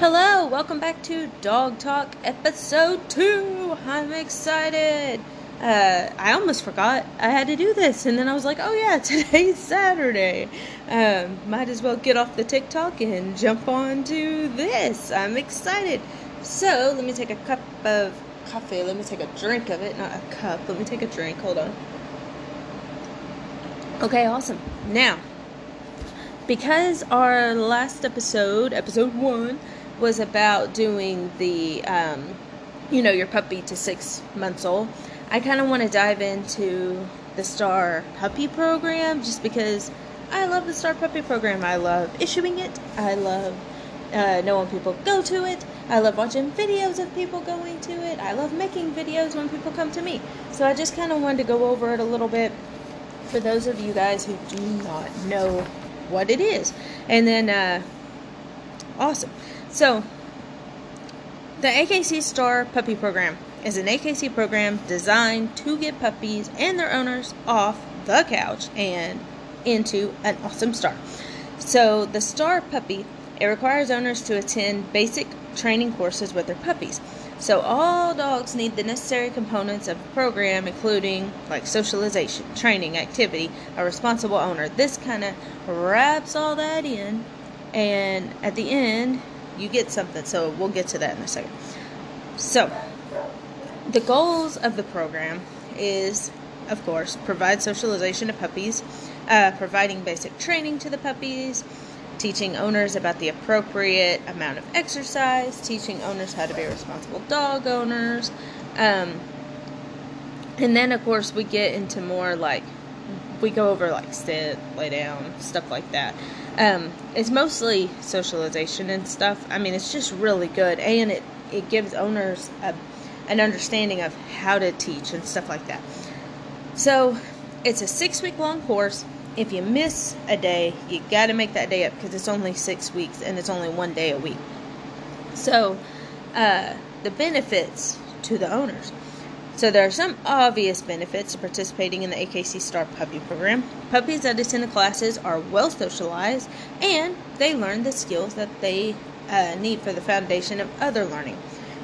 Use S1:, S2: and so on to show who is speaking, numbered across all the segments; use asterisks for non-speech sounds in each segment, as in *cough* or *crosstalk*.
S1: Hello, welcome back to Dog Talk episode 2. I'm excited. Uh, I almost forgot I had to do this, and then I was like, oh yeah, *laughs* today's Saturday. Um, might as well get off the TikTok and jump on to this. I'm excited. So, let me take a cup of coffee. Let me take a drink of it, not a cup. Let me take a drink. Hold on. Okay, awesome. Now, because our last episode, episode one, was about doing the, um, you know, your puppy to six months old, I kind of want to dive into the Star Puppy program just because I love the Star Puppy program. I love issuing it. I love uh, knowing people go to it. I love watching videos of people going to it. I love making videos when people come to me. So I just kind of wanted to go over it a little bit for those of you guys who do not know what it is. And then, uh, awesome. So, the AKC Star Puppy Program is an AKC program designed to get puppies and their owners off the couch and into an awesome star. So, the Star Puppy it requires owners to attend basic training courses with their puppies. So, all dogs need the necessary components of the program, including like socialization, training, activity, a responsible owner. This kind of wraps all that in, and at the end, you get something. So, we'll get to that in a second. So, the goals of the program is, of course, provide socialization to puppies, uh, providing basic training to the puppies teaching owners about the appropriate amount of exercise, teaching owners how to be responsible dog owners. Um, and then, of course, we get into more like we go over like sit, lay down, stuff like that. Um, it's mostly socialization and stuff. I mean, it's just really good, and it it gives owners a, an understanding of how to teach and stuff like that. So, it's a six week long course if you miss a day, you got to make that day up because it's only six weeks and it's only one day a week. So, uh, the benefits to the owners. So, there are some obvious benefits to participating in the AKC Star Puppy Program. Puppies that attend the classes are well socialized and they learn the skills that they uh, need for the foundation of other learning.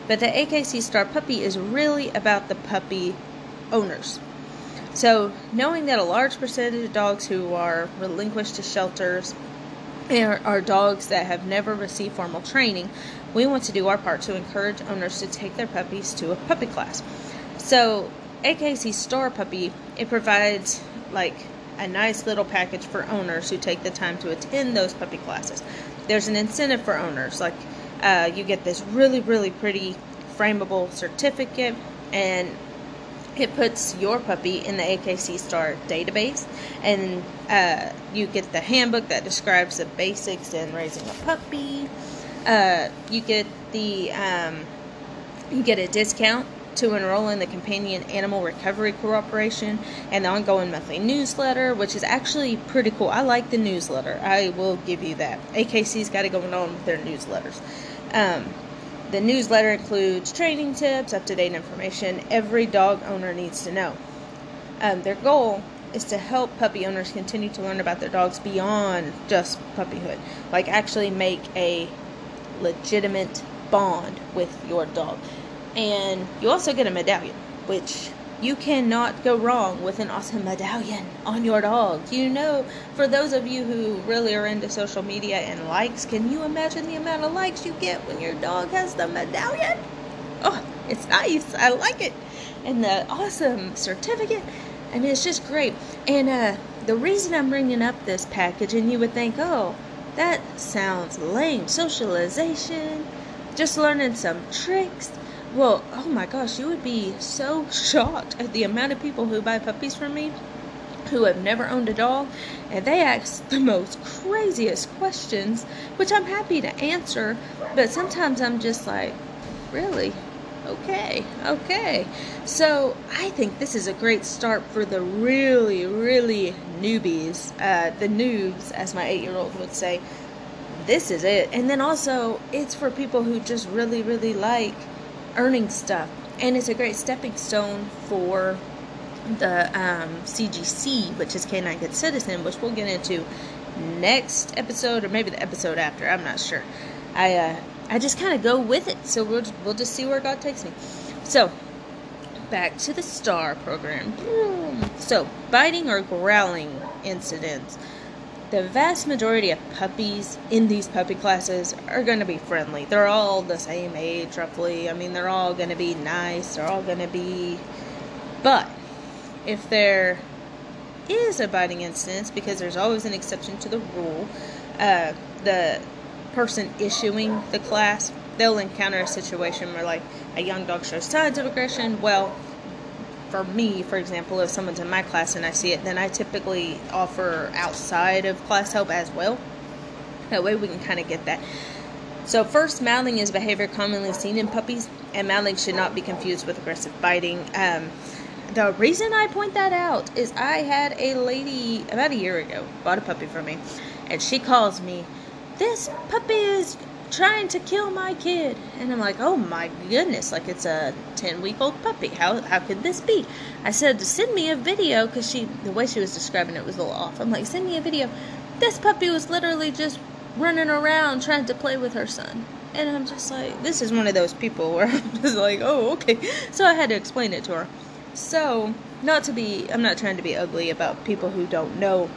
S1: But the AKC Star Puppy is really about the puppy owners. So, knowing that a large percentage of dogs who are relinquished to shelters are, are, dogs that have never received formal training, we want to do our part to encourage owners to take their puppies to a puppy class. So, AKC Star Puppy, it provides like a nice little package for owners who take the time to attend those puppy classes. There's an incentive for owners, like uh, you get this really, really pretty frameable certificate, and it puts your puppy in the AKC Star database, and uh, you get the handbook that describes the basics in raising a puppy. Uh, you get the um, you get a discount to enroll in the Companion Animal Recovery Corporation and the ongoing monthly newsletter, which is actually pretty cool. I like the newsletter. I will give you that. AKC's got it going on with their newsletters. Um, the newsletter includes training tips, up to date information every dog owner needs to know. Um, their goal is to help puppy owners continue to learn about their dogs beyond just puppyhood, like actually make a legitimate bond with your dog. And you also get a medallion, which you cannot go wrong with an awesome medallion on your dog. You know, for those of you who really are into social media and likes, can you imagine the amount of likes you get when your dog has the medallion? Oh, it's nice. I like it. And the awesome certificate. I mean, it's just great. And uh, the reason I'm bringing up this package, and you would think, oh, that sounds lame. Socialization, just learning some tricks well, oh my gosh, you would be so shocked at the amount of people who buy puppies from me who have never owned a dog and they ask the most craziest questions, which I'm happy to answer, but sometimes I'm just like, really? Okay, okay. So I think this is a great start for the really, really newbies, uh, the noobs, as my eight year old would say. This is it. And then also, it's for people who just really, really like earning stuff. And it's a great stepping stone for the um, CGC, which is Canine Good Citizen, which we'll get into next episode or maybe the episode after. I'm not sure. I uh, I just kind of go with it. So we'll we'll just see where God takes me. So back to the STAR program. So biting or growling incidents. The vast majority of puppies in these puppy classes are going to be friendly. They're all the same age, roughly. I mean, they're all going to be nice. They're all going to be. But if there is a biting instance, because there's always an exception to the rule, uh, the person issuing the class, they'll encounter a situation where, like, a young dog shows signs of aggression. Well, for me, for example, if someone's in my class and I see it, then I typically offer outside of class help as well. That way we can kind of get that. So, first, mouthing is behavior commonly seen in puppies, and mouthing should not be confused with aggressive biting. Um, the reason I point that out is I had a lady about a year ago bought a puppy for me, and she calls me, This puppy is trying to kill my kid. And I'm like, oh my goodness, like it's a 10 week old puppy. How, how could this be? I said, send me a video because she, the way she was describing it was a little off. I'm like, send me a video. This puppy was literally just running around trying to play with her son. And I'm just like, this is one of those people where *laughs* I'm just like, oh, okay. So I had to explain it to her. So, not to be, I'm not trying to be ugly about people who don't know.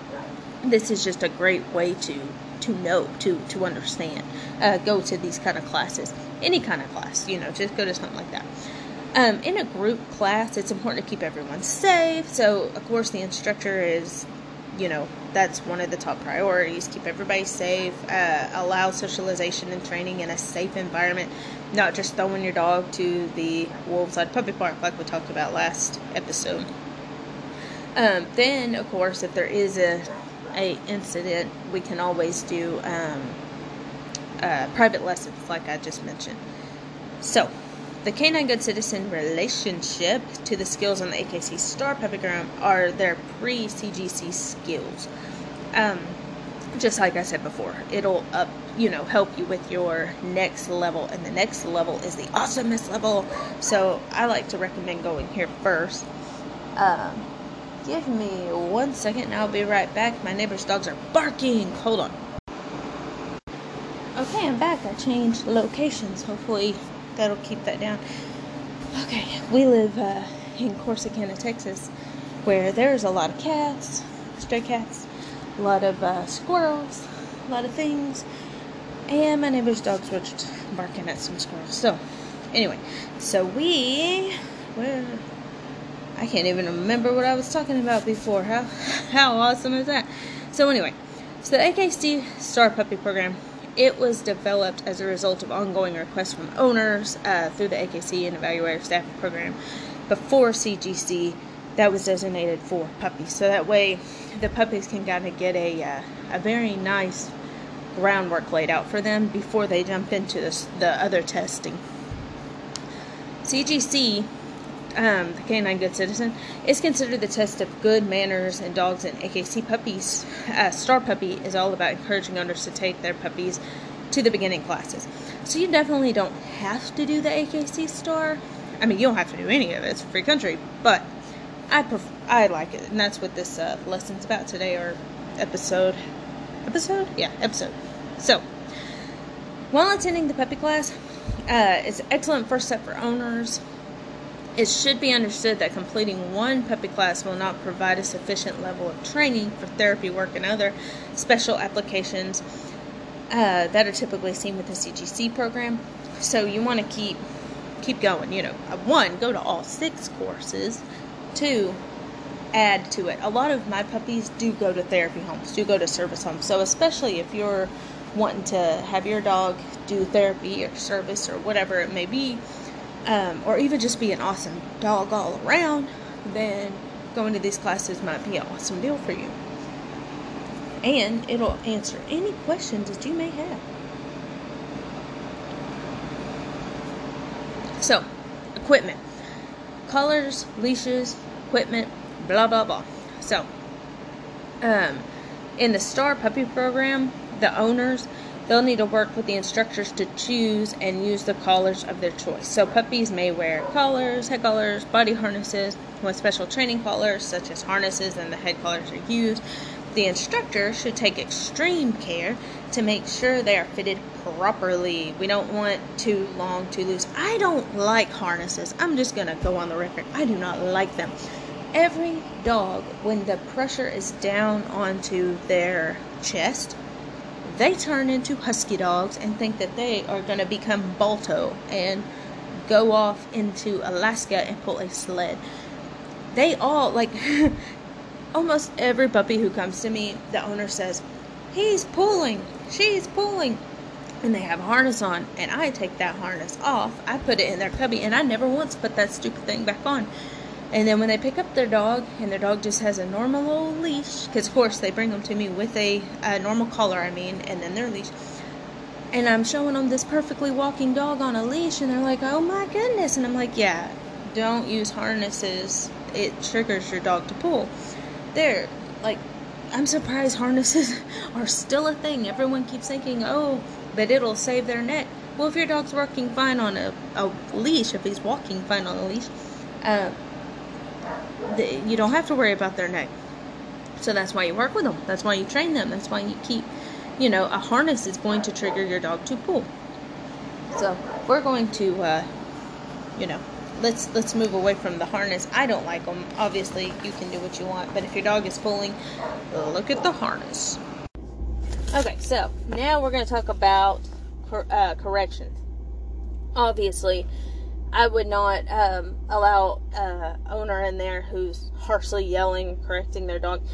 S1: This is just a great way to to know to to understand uh, go to these kind of classes any kind of class you know just go to something like that. Um, in a group class it's important to keep everyone safe. So of course the instructor is you know that's one of the top priorities. Keep everybody safe uh, allow socialization and training in a safe environment not just throwing your dog to the wolves at puppy park like we talked about last episode. Um, then of course if there is a a incident, we can always do um, uh, private lessons, like I just mentioned. So, the canine good citizen relationship to the skills on the AKC Star Puppy Program are their pre CGC skills. Um, just like I said before, it'll up, you know, help you with your next level, and the next level is the awesomest level. So I like to recommend going here first. Um, Give me one second and I'll be right back. My neighbor's dogs are barking. Hold on. Okay, I'm back. I changed locations. Hopefully that'll keep that down. Okay, we live uh, in Corsicana, Texas, where there's a lot of cats, stray cats, a lot of uh, squirrels, a lot of things, and my neighbor's dogs were barking at some squirrels. So, anyway, so we, where, I can't even remember what I was talking about before. How *laughs* how awesome is that? So anyway, so the AKC Star Puppy Program, it was developed as a result of ongoing requests from owners uh, through the AKC and Evaluator Staff Program before CGC that was designated for puppies. So that way, the puppies can kind of get a uh, a very nice groundwork laid out for them before they jump into this, the other testing. CGC um, the canine good citizen, is considered the test of good manners in dogs and AKC puppies. Uh, Star Puppy is all about encouraging owners to take their puppies to the beginning classes. So you definitely don't have to do the AKC Star. I mean, you don't have to do any of it. It's free country, but I pref- I like it, and that's what this uh, lesson's about today, or episode. Episode? Yeah, episode. So, while attending the puppy class, uh, it's an excellent first step for owners it should be understood that completing one puppy class will not provide a sufficient level of training for therapy work and other special applications uh, that are typically seen with the CGC program. So you want to keep keep going. You know, uh, one, go to all six courses. Two, add to it. A lot of my puppies do go to therapy homes, do go to service homes. So especially if you're wanting to have your dog do therapy or service or whatever it may be um, or even just be an awesome dog all around, then going to these classes might be an awesome deal for you. And it'll answer any questions that you may have. So, equipment collars, leashes, equipment, blah blah blah. So, um, in the Star Puppy program, the owners They'll need to work with the instructors to choose and use the collars of their choice. So puppies may wear collars, head collars, body harnesses. When special training collars, such as harnesses and the head collars, are used, the instructor should take extreme care to make sure they are fitted properly. We don't want too long, too loose. I don't like harnesses. I'm just going to go on the record. I do not like them. Every dog, when the pressure is down onto their chest, they turn into husky dogs and think that they are going to become Balto and go off into Alaska and pull a sled. They all, like, *laughs* almost every puppy who comes to me, the owner says, He's pulling, she's pulling. And they have a harness on, and I take that harness off. I put it in their cubby, and I never once put that stupid thing back on. And then when they pick up their dog, and their dog just has a normal old leash, because of course they bring them to me with a, a normal collar, I mean, and then their leash. And I'm showing them this perfectly walking dog on a leash, and they're like, oh my goodness. And I'm like, yeah, don't use harnesses. It triggers your dog to pull. They're like, I'm surprised harnesses *laughs* are still a thing. Everyone keeps thinking, oh, but it'll save their neck. Well, if your dog's working fine on a, a leash, if he's walking fine on a leash, uh, the, you don't have to worry about their neck. So that's why you work with them. That's why you train them. That's why you keep, you know, a harness is going to trigger your dog to pull. So we're going to, uh, you know, let's let's move away from the harness. I don't like them. Obviously, you can do what you want, but if your dog is pulling, look at the harness. Okay, so now we're going to talk about cor- uh, corrections. Obviously, I would not um, allow uh, owner in there who's harshly yelling, correcting their dog.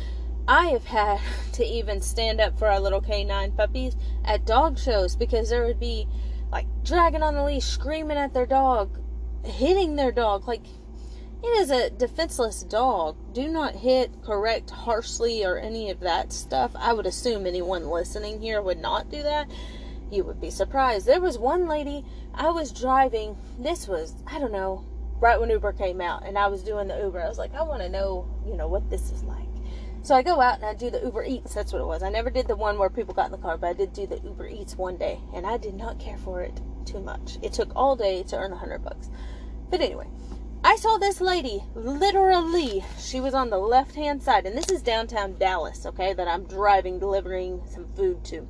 S1: I have had *laughs* to even stand up for our little canine puppies at dog shows because there would be like dragging on the leash, screaming at their dog, hitting their dog. Like, it is a defenseless dog. Do not hit, correct harshly, or any of that stuff. I would assume anyone listening here would not do that. You would be surprised. There was one lady, I was driving, this was, I don't know, right when Uber came out, and I was doing the Uber. I was like, I want to know, you know, what this is like. So I go out and I do the Uber Eats. That's what it was. I never did the one where people got in the car, but I did do the Uber Eats one day, and I did not care for it too much. It took all day to earn a hundred bucks. But anyway, I saw this lady, literally, she was on the left hand side, and this is downtown Dallas, okay, that I'm driving, delivering some food to.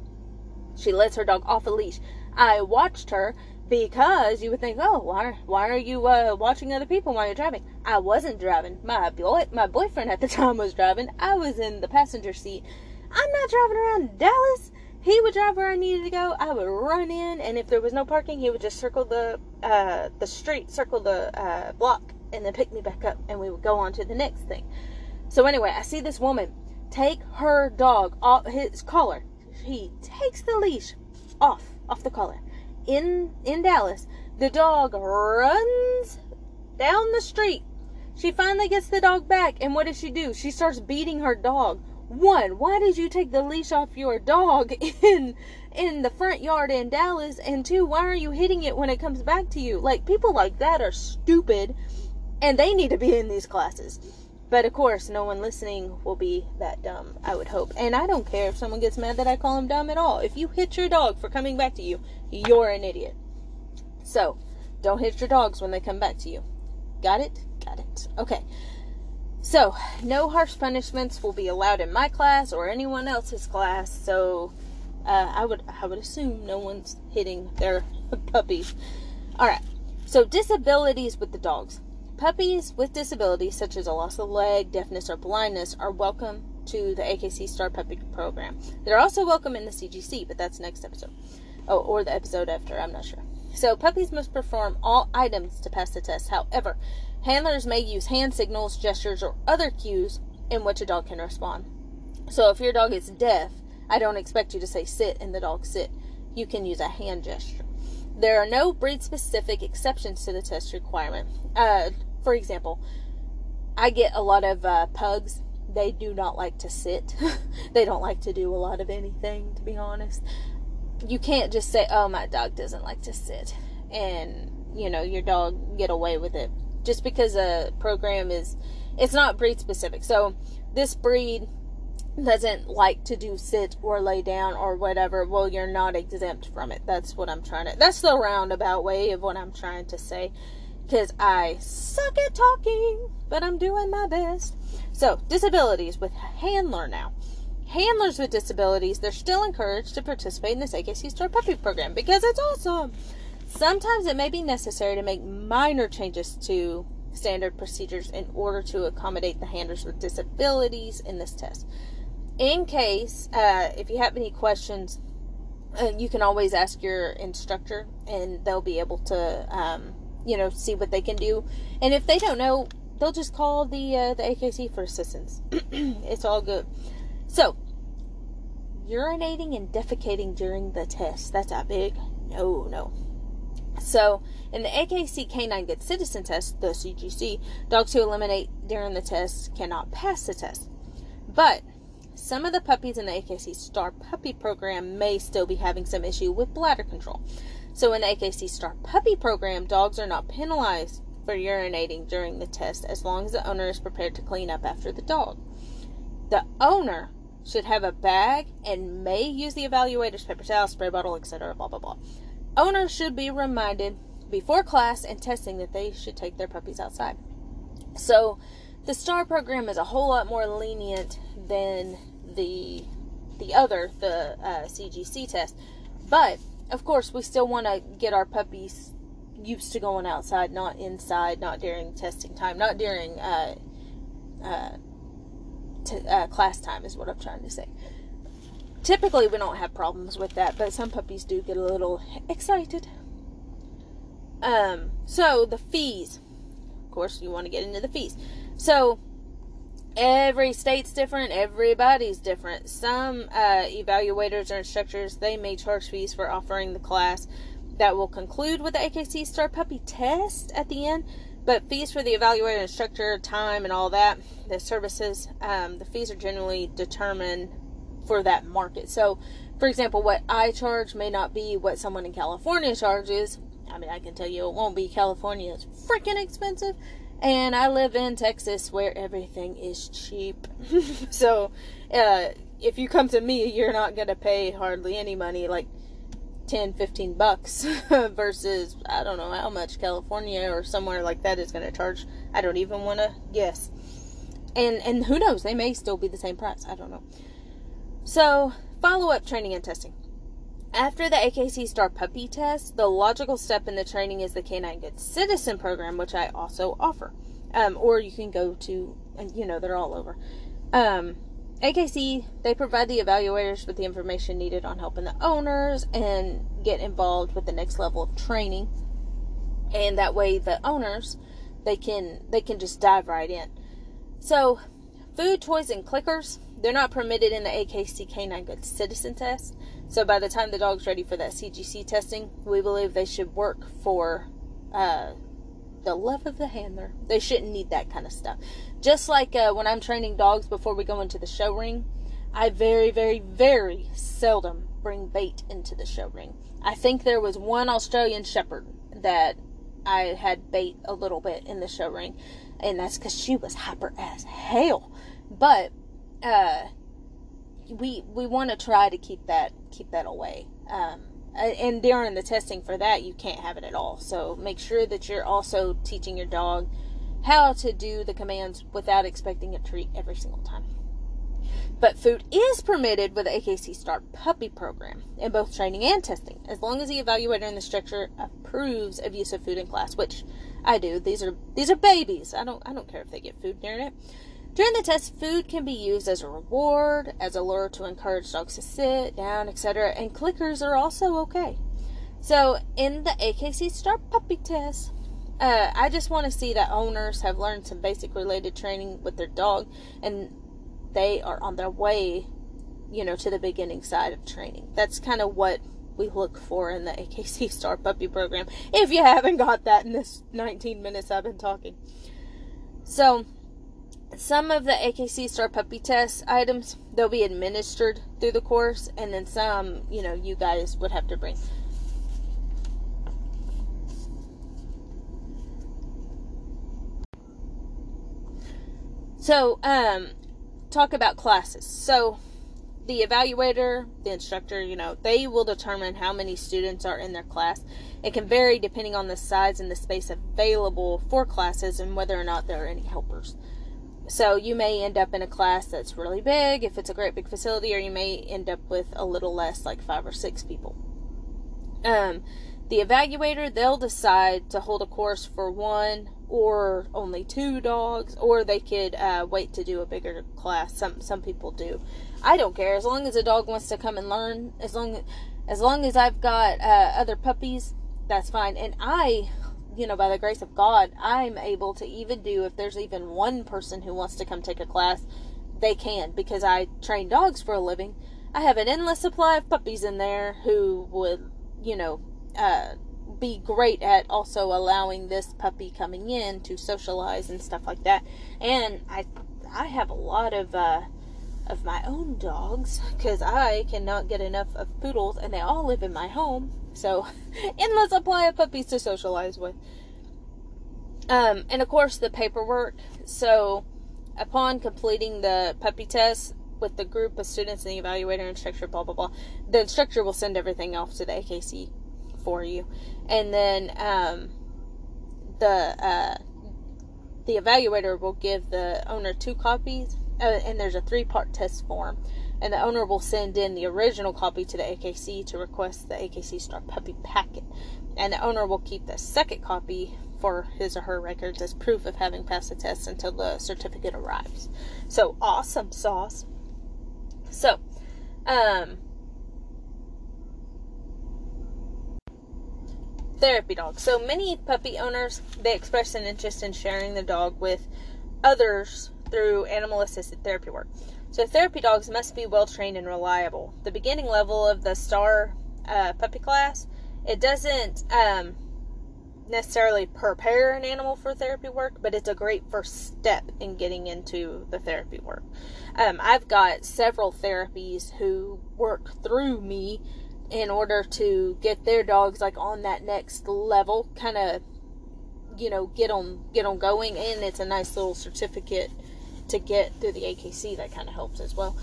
S1: She lets her dog off a leash. I watched her because you would think, oh, why, why are you uh, watching other people while you're driving? I wasn't driving. My boy, my boyfriend at the *laughs* time was driving. I was in the passenger seat. I'm not driving around Dallas. He would drive where I needed to go. I would run in, and if there was no parking, he would just circle the uh, the street, circle the uh, block, and then pick me back up, and we would go on to the next thing. So anyway, I see this woman take her dog off his collar. He takes the leash off off the collar in in Dallas. The dog runs down the street. She finally gets the dog back, and what does she do? She starts beating her dog one, why did you take the leash off your dog *laughs* in in the front yard in Dallas? And two, why are you hitting it when it comes back to you? Like people like that are stupid and they need to be in these classes. But of course, no one listening will be that dumb, I would hope. And I don't care if someone gets mad that I call him dumb at all. If you hit your dog for coming back to you, you're an idiot. So, don't hit your dogs when they come back to you. Got it? Got it. Okay. So, no harsh punishments will be allowed in my class or anyone else's class. So, uh, I would I would assume no one's hitting their *laughs* puppies. All right. So, disabilities with the dogs. Puppies with disabilities such as a loss of leg, deafness, or blindness are welcome to the AKC Star Puppy Program. They're also welcome in the CGC, but that's next episode. Oh, or the episode after. I'm not sure. So, puppies must perform all items to pass the test. However, Handlers may use hand signals, gestures, or other cues in which a dog can respond. So if your dog is deaf, I don't expect you to say sit and the dog sit. You can use a hand gesture. There are no breed specific exceptions to the test requirement. Uh, for example, I get a lot of uh, pugs. They do not like to sit. *laughs* they don't like to do a lot of anything, to be honest. You can't just say, oh, my dog doesn't like to sit, and, you know, your dog get away with it just because a program is it's not breed specific. So this breed doesn't like to do sit or lay down or whatever, well, you're not exempt from it. That's what I'm trying to. That's the roundabout way of what I'm trying to say. Because I suck at talking, but I'm doing my best. So, disabilities with handler now. handlers with disabilities, they're still encouraged to participate in this AKC Star Puppy program because it's awesome. Sometimes it may be necessary to make minor changes to standard procedures in order to accommodate the handlers with disabilities in this test. In case, uh, if you have any questions, uh, you can always ask your instructor and they'll be able to, um, you know, see what they can do. And if they don't know, they'll just call the uh, the AKC for assistance. *clears throat* it's all good. So, urinating and defecating during the test. That's a big no no. So, in the AKC Canine Good Citizen Test, the CGC, dogs who eliminate during the test cannot pass the test. But some of the puppies in the AKC Star Puppy program may still be having some issue with bladder control. So, in the AKC Star Puppy program, dogs are not penalized for urinating during the test as long as the owner is prepared to clean up after the dog. The owner should have a bag and may use the evaluator's paper towel, spray bottle, etc. Blah blah blah. Owners should be reminded before class and testing that they should take their puppies outside. So, the STAR program is a whole lot more lenient than the the other, the uh, CGC test. But of course, we still want to get our puppies used to going outside, not inside, not during testing time, not during uh, uh, t- uh, class time, is what I'm trying to say. Typically, we don't have problems with that, but some puppies do get a little excited. Um, so the fees, of course, you want to get into the fees. So every state's different, everybody's different. Some uh, evaluators or instructors they may charge fees for offering the class that will conclude with the AKC Star Puppy test at the end. But fees for the evaluator, instructor, time, and all that, the services, um, the fees are generally determined for that market. So, for example, what I charge may not be what someone in California charges. I mean, I can tell you it won't be. California is freaking expensive. And I live in Texas where everything is cheap. *laughs* so, uh, if you come to me, you're not going to pay hardly any money, like 10, 15 bucks, *laughs* versus, I don't know how much California or somewhere like that is going to charge. I don't even want to guess. And, and who knows, they may still be the same price. I don't know. So, follow up training and testing. After the AKC Star Puppy test, the logical step in the training is the Canine Good Citizen program, which I also offer. Um, or you can go to, and you know, they're all over. Um, AKC, they provide the evaluators with the information needed on helping the owners and get involved with the next level of training. And that way the owners, they can they can just dive right in. So, food, toys and clickers, they're not permitted in the AKC Canine Good Citizen test. So by the time the dog's ready for that CGC testing, we believe they should work for uh, the love of the handler. They shouldn't need that kind of stuff. Just like uh, when I'm training dogs before we go into the show ring, I very, very, very seldom bring bait into the show ring. I think there was one Australian Shepherd that I had bait a little bit in the show ring, and that's because she was hyper as hell. But uh, we we want to try to keep that keep that away. Um, and during the testing for that, you can't have it at all. So make sure that you're also teaching your dog how to do the commands without expecting a treat every single time. But food is permitted with the AKC Star Puppy program in both training and testing, as long as the evaluator and the instructor approves of use of food in class, which I do. These are these are babies. I don't I don't care if they get food during it. During the test, food can be used as a reward, as a lure to encourage dogs to sit down, etc., and clickers are also okay. So, in the AKC Star Puppy Test, uh, I just want to see that owners have learned some basic related training with their dog and they are on their way, you know, to the beginning side of training. That's kind of what we look for in the AKC *laughs* Star Puppy program. If you haven't got that in this 19 minutes I've been talking. So, some of the AKC Star Puppy Test items they'll be administered through the course, and then some, you know, you guys would have to bring. So, um, talk about classes. So, the evaluator, the instructor, you know, they will determine how many students are in their class. It can vary depending on the size and the space available for classes and whether or not there are any helpers. So you may end up in a class that's really big if it's a great big facility, or you may end up with a little less, like five or six people. Um, the evaluator they'll decide to hold a course for one or only two dogs, or they could uh, wait to do a bigger class. Some some people do. I don't care as long as a dog wants to come and learn. As long as long as I've got uh, other puppies, that's fine. And I, you know, by the grace of God, I'm able to even do if there's even one person who wants to come take a class, they can because I train dogs for a living. I have an endless supply of puppies in there who would, you know, uh, be great at also allowing this puppy coming in to socialize and stuff like that. And I I have a lot of uh, of my own dogs because I cannot get enough of poodles, and they all live in my home. So *laughs* endless supply of puppies to socialize with. Um, and of course the paperwork. So upon completing the puppy test with the group of students and the evaluator instructor, blah blah blah, the instructor will send everything off to the AKC for you, and then um, the uh, the evaluator will give the owner two copies, and there's a three part test form, and the owner will send in the original copy to the AKC to request the AKC Star Puppy packet, and the owner will keep the second copy for his or her records as proof of having passed the test until the certificate arrives. So awesome sauce. So, um, therapy dog. So many puppy owners they express an interest in sharing the dog with others through animal assisted therapy work. So therapy dogs must be well trained and reliable. The beginning level of the star uh, puppy class it doesn't um, necessarily prepare an animal for therapy work, but it's a great first step in getting into the therapy work. Um, I've got several therapies who work through me in order to get their dogs like on that next level, kind of, you know, get them get them going. And it's a nice little certificate to get through the AKC that kind of helps as well.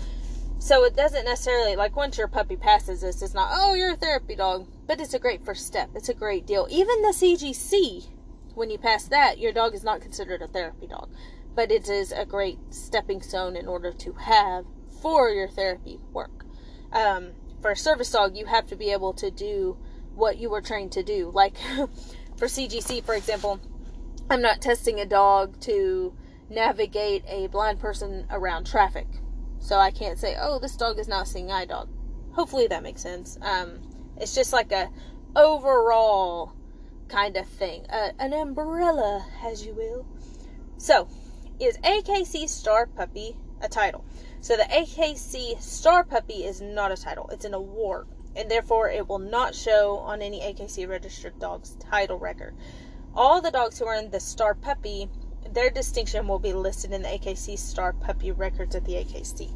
S1: So it doesn't necessarily like once your puppy passes this, it's not oh you're a therapy dog, but it's a great first step. It's a great deal. Even the CGC, when you pass that, your dog is not considered a therapy dog, but it is a great stepping stone in order to have for your therapy work. Um, for a service dog, you have to be able to do what you were trained to do. Like *laughs* for CGC, for example, I'm not testing a dog to navigate a blind person around traffic. So I can't say, oh, this dog is not a seeing eye dog. Hopefully that makes sense. Um, it's just like a overall kind of thing, uh, an umbrella, as you will. So, is AKC Star Puppy a title? So the AKC Star Puppy is not a title, it's an award, and therefore it will not show on any AKC registered dog's title record. All the dogs who earn the Star Puppy, their distinction will be listed in the AKC Star Puppy records at the AKC.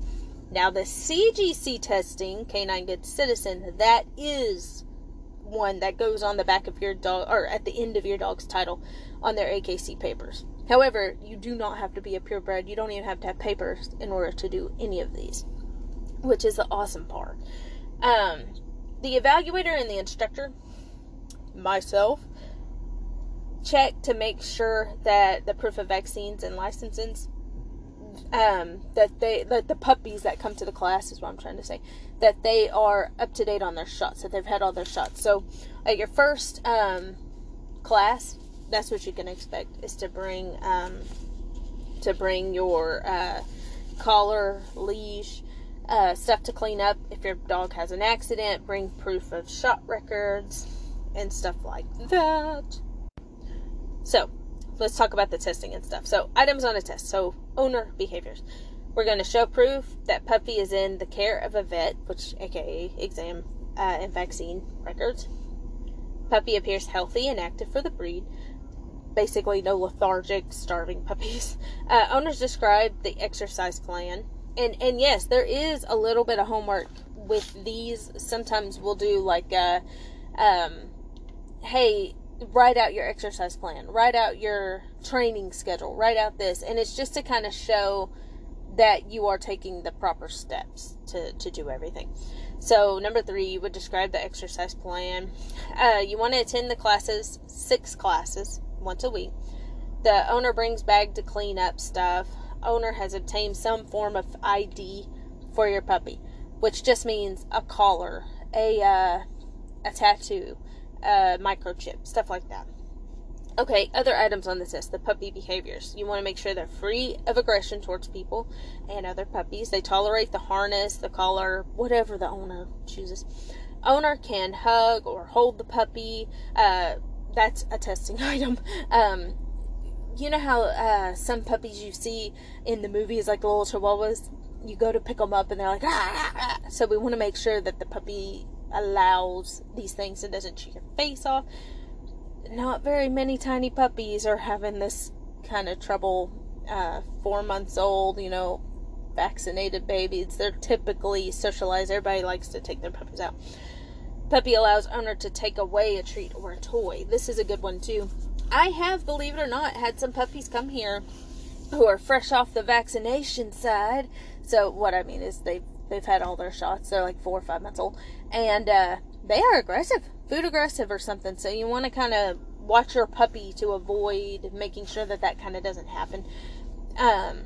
S1: Now, the CGC testing, Canine Good Citizen, that is one that goes on the back of your dog or at the end of your dog's title on their AKC papers. However, you do not have to be a purebred. You don't even have to have papers in order to do any of these, which is the awesome part. Um, the evaluator and the instructor, myself, check to make sure that the proof of vaccines and licenses, um, that they that the puppies that come to the class is what I'm trying to say, that they are up to date on their shots, that they've had all their shots. So, at your first um, class, that's what you can expect is to bring um, to bring your uh, collar, leash, uh, stuff to clean up. If your dog has an accident, bring proof of shot records and stuff like that. So, let's talk about the testing and stuff. So, items on a test. So, owner behaviors. We're going to show proof that puppy is in the care of a vet, which aka exam uh, and vaccine records. Puppy appears healthy and active for the breed basically no lethargic, starving puppies. *laughs* Uh, owners describe the exercise plan, and and yes, there is a little bit of homework with these. Sometimes we'll do like a, um, hey, write out your exercise plan, write out your training schedule, write out this, and it's just to kind of show that you are taking the proper steps to, to do everything. So, number three, you would describe the exercise plan. Uh, you want to attend the classes, six classes, once a week. The owner brings bag to clean up stuff. owner has obtained some form of ID for your puppy, which just means a collar, a uh, a tattoo, a microchip, stuff like that. Okay, other items on this list the puppy behaviors. You want to make sure they're free of aggression towards people and other puppies. They tolerate the harness, the collar, whatever the owner chooses. Owner can hug or hold the puppy. Uh, that's a testing *laughs* item. Um, you know how uh, some puppies you see in the movies, like the little chihuahuas, you go to pick them up and they're like, ah, ah, ah. so we want to make sure that the puppy allows these things and doesn't chew your face off not very many tiny puppies are having this kind of trouble. Uh, four months old, you know, vaccinated babies, they're typically socialized. Everybody likes to take their puppies out. Puppy allows owner to take away a treat or a toy. This is a good one too. I have, believe it or not, had some puppies come here who are fresh off the vaccination side. So what I mean is they've they've had all their shots. They're like four or five months old, and uh, they are aggressive food aggressive or something. So you want to kind of watch your puppy to avoid making sure that that kind of doesn't happen. Um,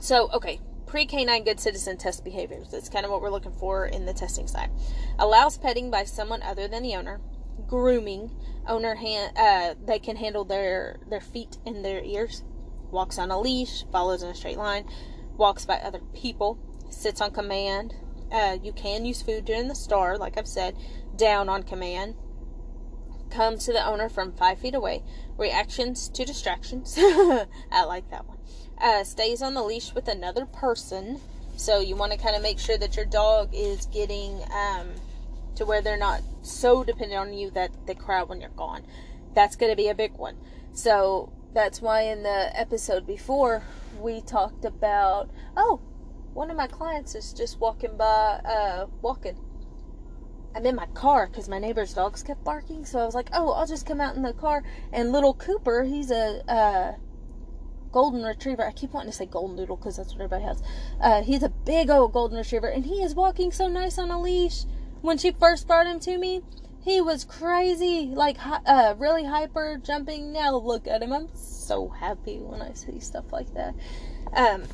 S1: so, okay, pre canine good citizen test behaviors. That's kind of what we're looking for in the testing side. Allows petting by someone other than the owner. Grooming. Owner hand, uh, they can handle their their feet and their ears. Walks on a leash. Follows in a straight line. Walks by other people. Sits on command. Uh, you can use food during the star, like I've said down on command. Come to the owner from five feet away. Reactions to distractions. *laughs* I like that one. Uh, stays on the leash with another person. So you want to kind of make sure that your dog is getting um, to where they're not so dependent on you that they cry when you're gone. That's going to be a big one. So that's why in the episode before we talked about oh, one of my clients is just walking by, uh, walking I'm in my car because my neighbor's dogs kept barking. So I was like, oh, I'll just come out in the car. And little Cooper, he's a uh, golden retriever. I keep wanting to say golden doodle because that's what everybody has. Uh, he's a big old golden retriever, and he is walking so nice on a leash. When she first brought him to me, he was crazy, like uh, really hyper, jumping. Now look at him. I'm so happy when I see stuff like that. Um,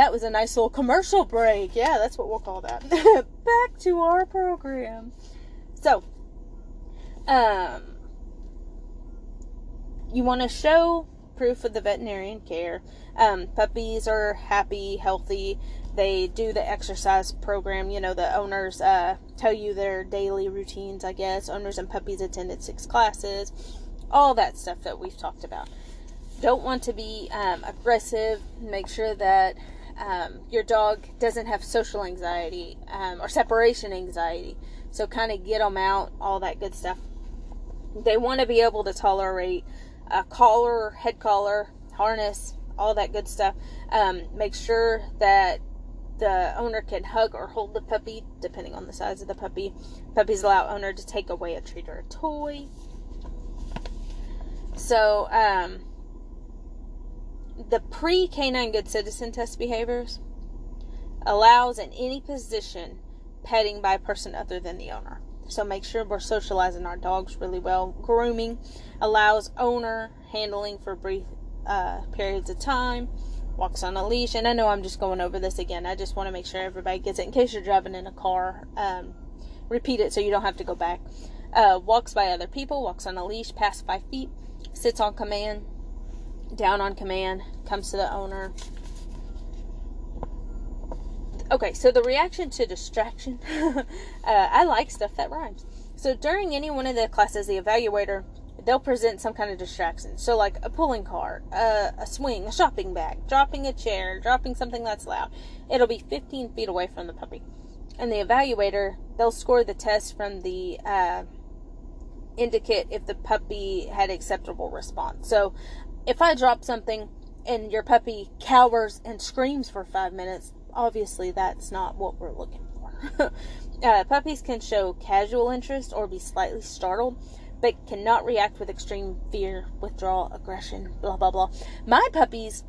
S1: that was a nice little commercial break. Yeah, that's what we'll call that. *laughs* Back to our program. So, um, you want to show proof of the veterinarian care. Um, puppies are happy, healthy. They do the exercise program. You know, the owners uh, tell you their daily routines, I guess. Owners and puppies attended six classes. All that stuff that we've talked about. Don't want to be um, aggressive. Make sure that um, your dog doesn't have social anxiety um, or separation anxiety. So, kind of get them out, all that good stuff. They want to be able to tolerate a collar, head collar, harness, all that good stuff. Um, make sure that the owner can hug or hold the puppy, depending on the size of the puppy. Puppies allow owner to take away a treat or a toy. So, um, the pre canine good citizen test behaviors allows in any position petting by a person other than the owner. So make sure we're socializing our dogs really well. Grooming allows owner handling for brief uh, periods of time. Walks on a leash, and I know I'm just going over this again. I just want to make sure everybody gets it in case you're driving in a car. Um, repeat it so you don't have to go back. Uh, walks by other people. Walks on a leash past five feet. Sits on command down on command, comes to the owner. Okay, so the reaction to distraction. *laughs* uh, I like stuff that rhymes. So during any one of the classes, the evaluator they'll present some kind of distraction. So like a pulling cart, a, a swing, a shopping bag, dropping a chair, dropping something that's loud. It'll be 15 feet away from the puppy, and the evaluator they'll score the test from the uh, indicate if the puppy had acceptable response. So if I drop something and your puppy cowers and screams for five minutes, obviously that's not what we're looking for. *laughs* uh, puppies can show casual interest or be slightly startled, but cannot react with extreme fear, withdrawal, aggression, blah blah blah. My puppies,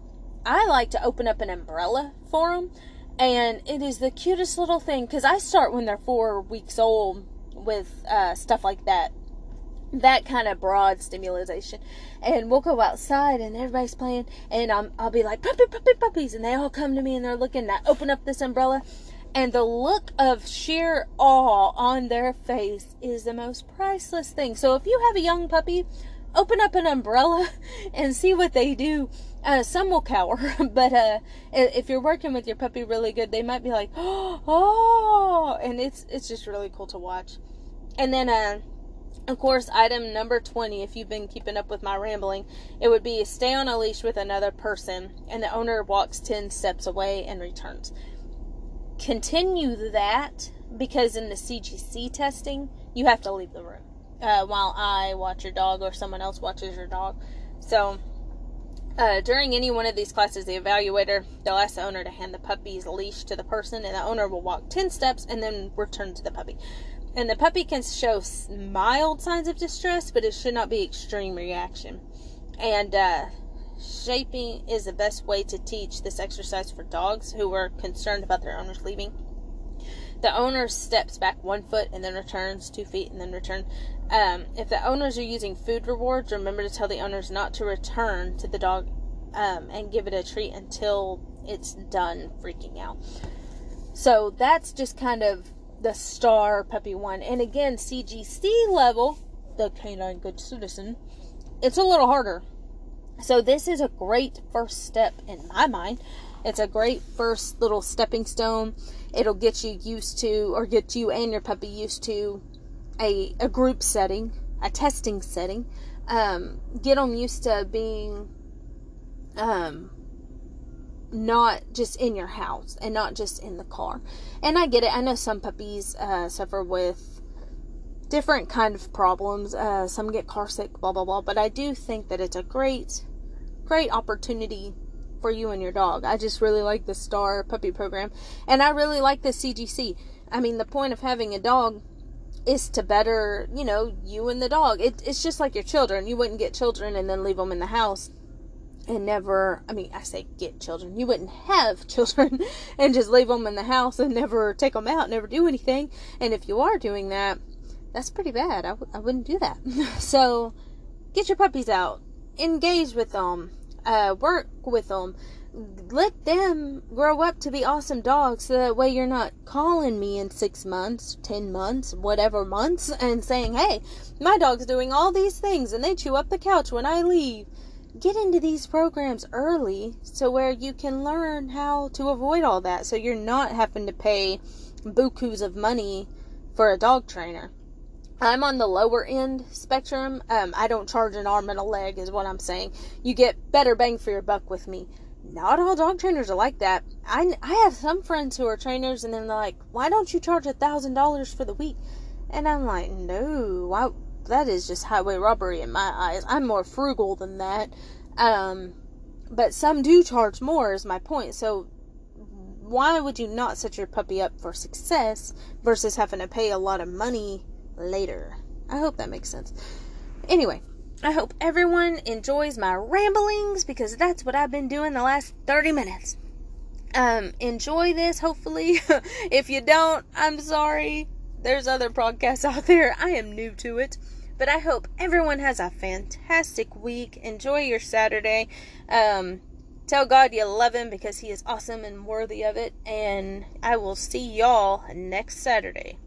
S1: I like to open up an umbrella for them, and it is the cutest little thing because I start when they're four weeks old with uh, stuff like that that kind of broad stimulation. And we'll go outside and everybody's playing and I'm, I'll be like, puppy, puppy, puppies. And they all come to me and they're looking. And I open up this umbrella and the look of sheer awe on their face is the most priceless thing. So if you have a young puppy, open up an umbrella *laughs* and see what they do. Uh, some will cower, *laughs* but uh, if you're working with your puppy really good, they might be like, *gasps* oh, and it's it's just really cool to watch. And then, uh, of course, item number 20, if you've been keeping up with my rambling, it would be stay on a leash with another person, and the owner walks 10 steps away and returns. Continue that because in the CGC testing, you have to leave the room uh, while I watch your dog or someone else watches your dog. So, uh, during any one of these classes, the evaluator they'll ask the owner to hand the puppy's leash to the person, and the owner will walk 10 steps and then return to the puppy. And the puppy can show mild signs of distress, but it should not be extreme reaction. And uh, shaping is the best way to teach this exercise for dogs who are concerned about their owners leaving. The owner steps back one foot and then returns two feet and then return. Um, if the owners are using food rewards, remember to tell the owners not to return to the dog um, and give it a treat until it's done freaking out. So that's just kind of the star puppy one. And again, CGC level, the canine good citizen, it's a little harder. So this is a great first step in my mind. It's a great first little stepping stone. It'll get you used to, or get you and your puppy used to, a, a group setting, a testing setting. Um, get them used to being um, not just in your house and not just in the car. And I get it. I know some puppies uh, suffer with different kind of problems. Uh, some get car sick, blah blah blah. But I do think that it's a great, great opportunity for you and your dog. I just really like the Star Puppy Program, and I really like the CGC. I mean, the point of having a dog is to better, you know, you and the dog. It, it's just like your children. You wouldn't get children and then leave them in the house and never i mean i say get children. You wouldn't have *laughs* children and just leave them in the house and never take them out never do anything. And if you are doing that that's pretty bad. I w- I wouldn't do that. *laughs* So get your puppies out. Engage with them uh, work with them let them grow up to be awesome dogs so that way you're not calling me in six months, ten months, whatever months, and saying, hey, my dog's doing all these things and they chew up the couch when I leave get into these programs early so where you can learn how to avoid all that so you're not having to pay bukus of money for a dog trainer. I'm on the lower end spectrum. Um, I don't charge an arm and a leg, is what I'm saying. You get better bang for your buck with me. Not all dog trainers are like that. I, I have some friends who are trainers, and then they're like, "Why don't you charge a thousand dollars for the week?" And I'm like, "No, why, that is just highway robbery in my eyes. I'm more frugal than that. Um, but some do charge more, is my point. So why would you not set your puppy up for success versus having to pay a lot of money later? I hope that makes sense. Anyway, I hope everyone enjoys my ramblings because that's what I've been doing the last 30 minutes. Um, enjoy this, hopefully. *laughs* if you don't, I'm sorry. There's other podcasts *laughs* out there. I am new to it. But I hope everyone has a fantastic week. Enjoy your Saturday. Um, tell God you love Him because He is awesome and worthy of it. And I will see y'all next Saturday.